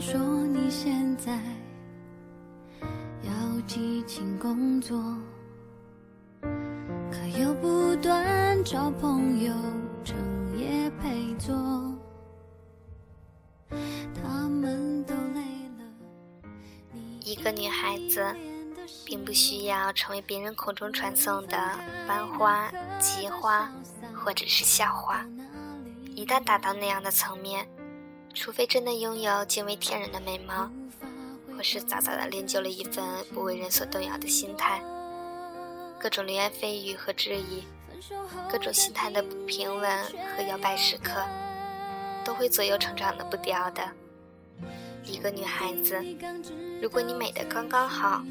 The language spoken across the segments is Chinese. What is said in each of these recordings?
说你现在要激情工作，可又不断找朋友整夜陪坐。他们都累了，一个女孩子，并不需要成为别人口中传颂的班花、菊花，或者是校花。一旦达到那样的层面，除非真的拥有惊为天人的美貌，或是早早的练就了一份不为人所动摇的心态，各种流言蜚语和质疑，各种心态的不平稳和摇摆时刻，都会左右成长的步调的。一个女孩子，如果你美得刚刚好，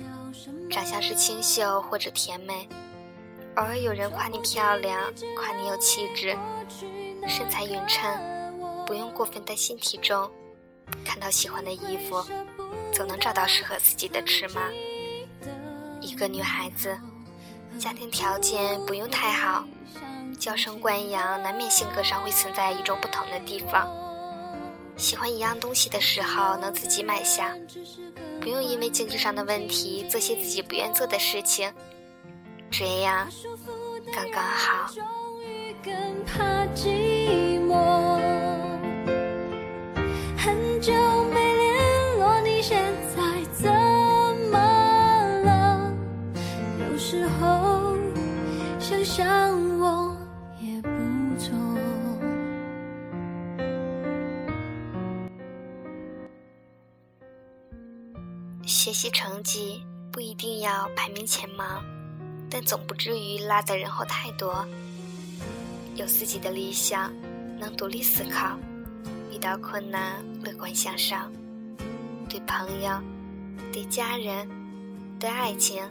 长相是清秀或者甜美，偶尔有人夸你漂亮，夸你有气质。身材匀称，不用过分担心体重，看到喜欢的衣服，总能找到适合自己的尺码。一个女孩子，家庭条件不用太好，娇生惯养难免性格上会存在与众不同的地方。喜欢一样东西的时候能自己买下，不用因为经济上的问题做些自己不愿做的事情，这样刚刚好。更怕寂寞。很久没联络，你现在怎么了？有时候想想我也不错。学习成绩不一定要排名前茅，但总不至于落在人后太多。有自己的理想，能独立思考，遇到困难乐观向上，对朋友、对家人、对爱情，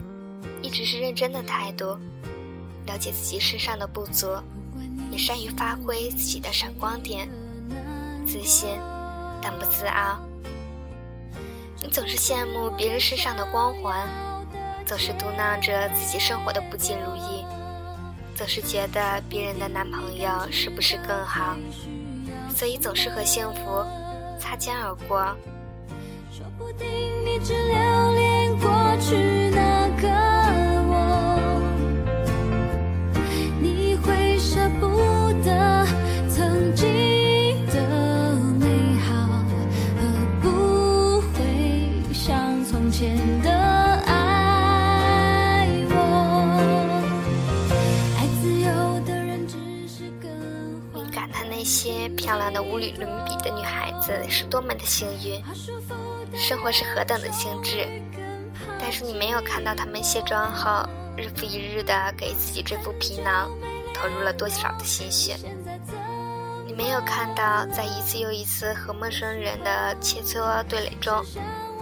一直是认真的态度。了解自己身上的不足，也善于发挥自己的闪光点。自信，但不自傲。你总是羡慕别人身上的光环，总是嘟囔着自己生活的不尽如意。总是觉得别人的男朋友是不是更好，所以总是和幸福擦肩而过。说不定你只留恋过去那些漂亮的无与伦比的女孩子是多么的幸运，生活是何等的精致，但是你没有看到她们卸妆后日复一日的给自己这副皮囊投入了多少的心血，你没有看到在一次又一次和陌生人的切磋对垒中，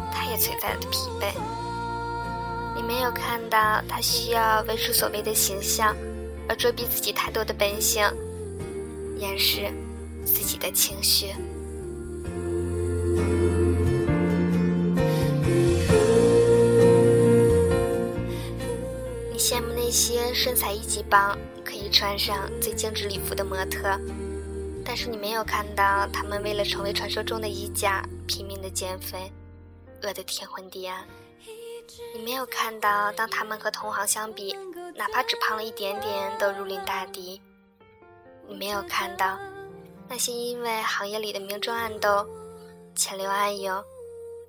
她也存在的疲惫，你没有看到她需要维持所谓的形象而遮蔽自己太多的本性，掩饰自己的情绪。你羡慕那些身材一级棒、可以穿上最精致礼服的模特，但是你没有看到他们为了成为传说中的衣架拼命的减肥，饿得天昏地暗。你没有看到，当他们和同行相比，哪怕只胖了一点点都如临大敌。你没有看到，那些因为行业里的明争暗斗、潜流暗涌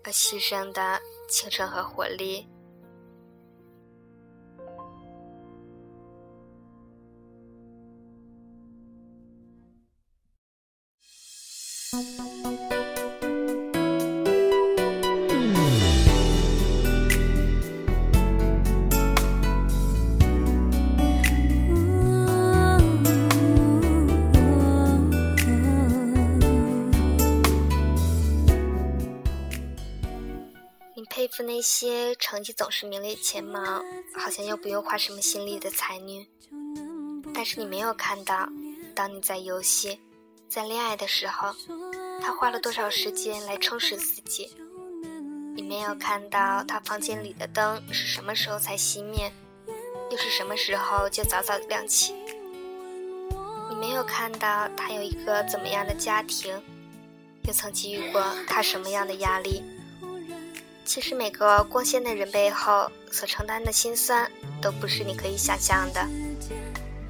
而牺牲的青春和活力。你佩服那些成绩总是名列前茅，好像又不用花什么心力的才女，但是你没有看到，当你在游戏、在恋爱的时候，他花了多少时间来充实自己。你没有看到他房间里的灯是什么时候才熄灭，又是什么时候就早早亮起。你没有看到他有一个怎么样的家庭，又曾给予过他什么样的压力？其实每个光鲜的人背后所承担的辛酸，都不是你可以想象的。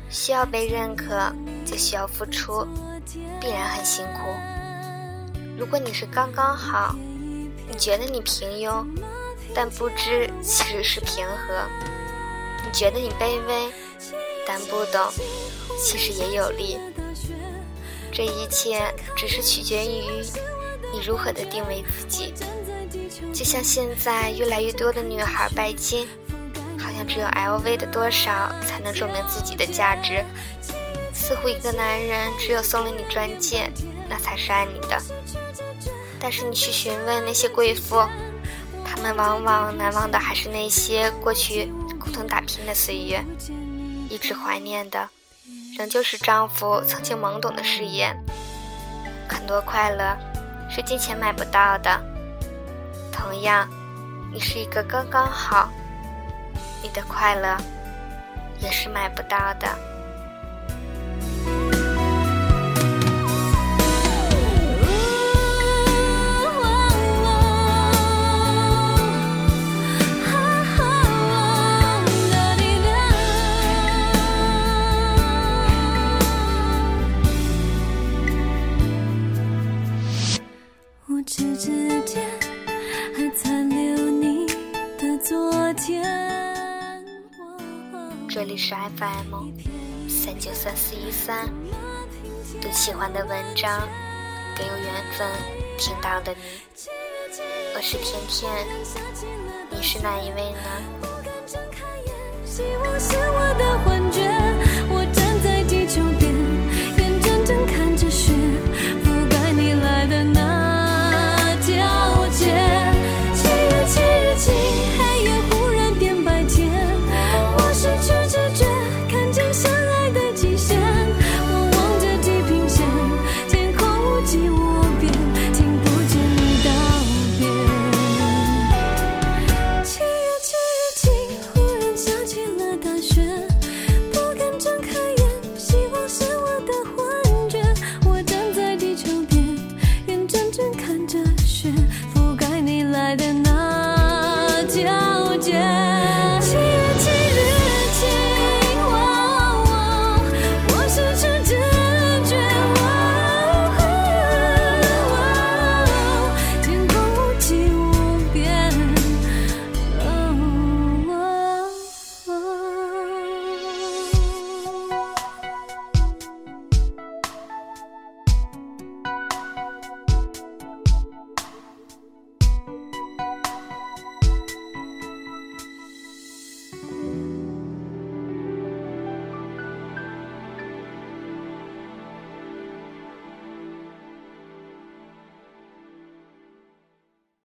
需要被认可，就需要付出，必然很辛苦。如果你是刚刚好，你觉得你平庸，但不知其实是平和；你觉得你卑微，但不懂其实也有力。这一切只是取决于你如何的定位自己。就像现在越来越多的女孩拜金。好像只有 LV 的多少才能证明自己的价值，似乎一个男人只有送了你钻戒，那才是爱你的。但是你去询问那些贵妇，他们往往难忘的还是那些过去共同打拼的岁月，一直怀念的，仍旧是丈夫曾经懵懂的誓言。很多快乐是金钱买不到的，同样，你是一个刚刚好。你的快乐也是买不到的。是 FM 三九三四一三，读喜欢的文章，给有缘分听到的你。我是甜甜，你是哪一位呢？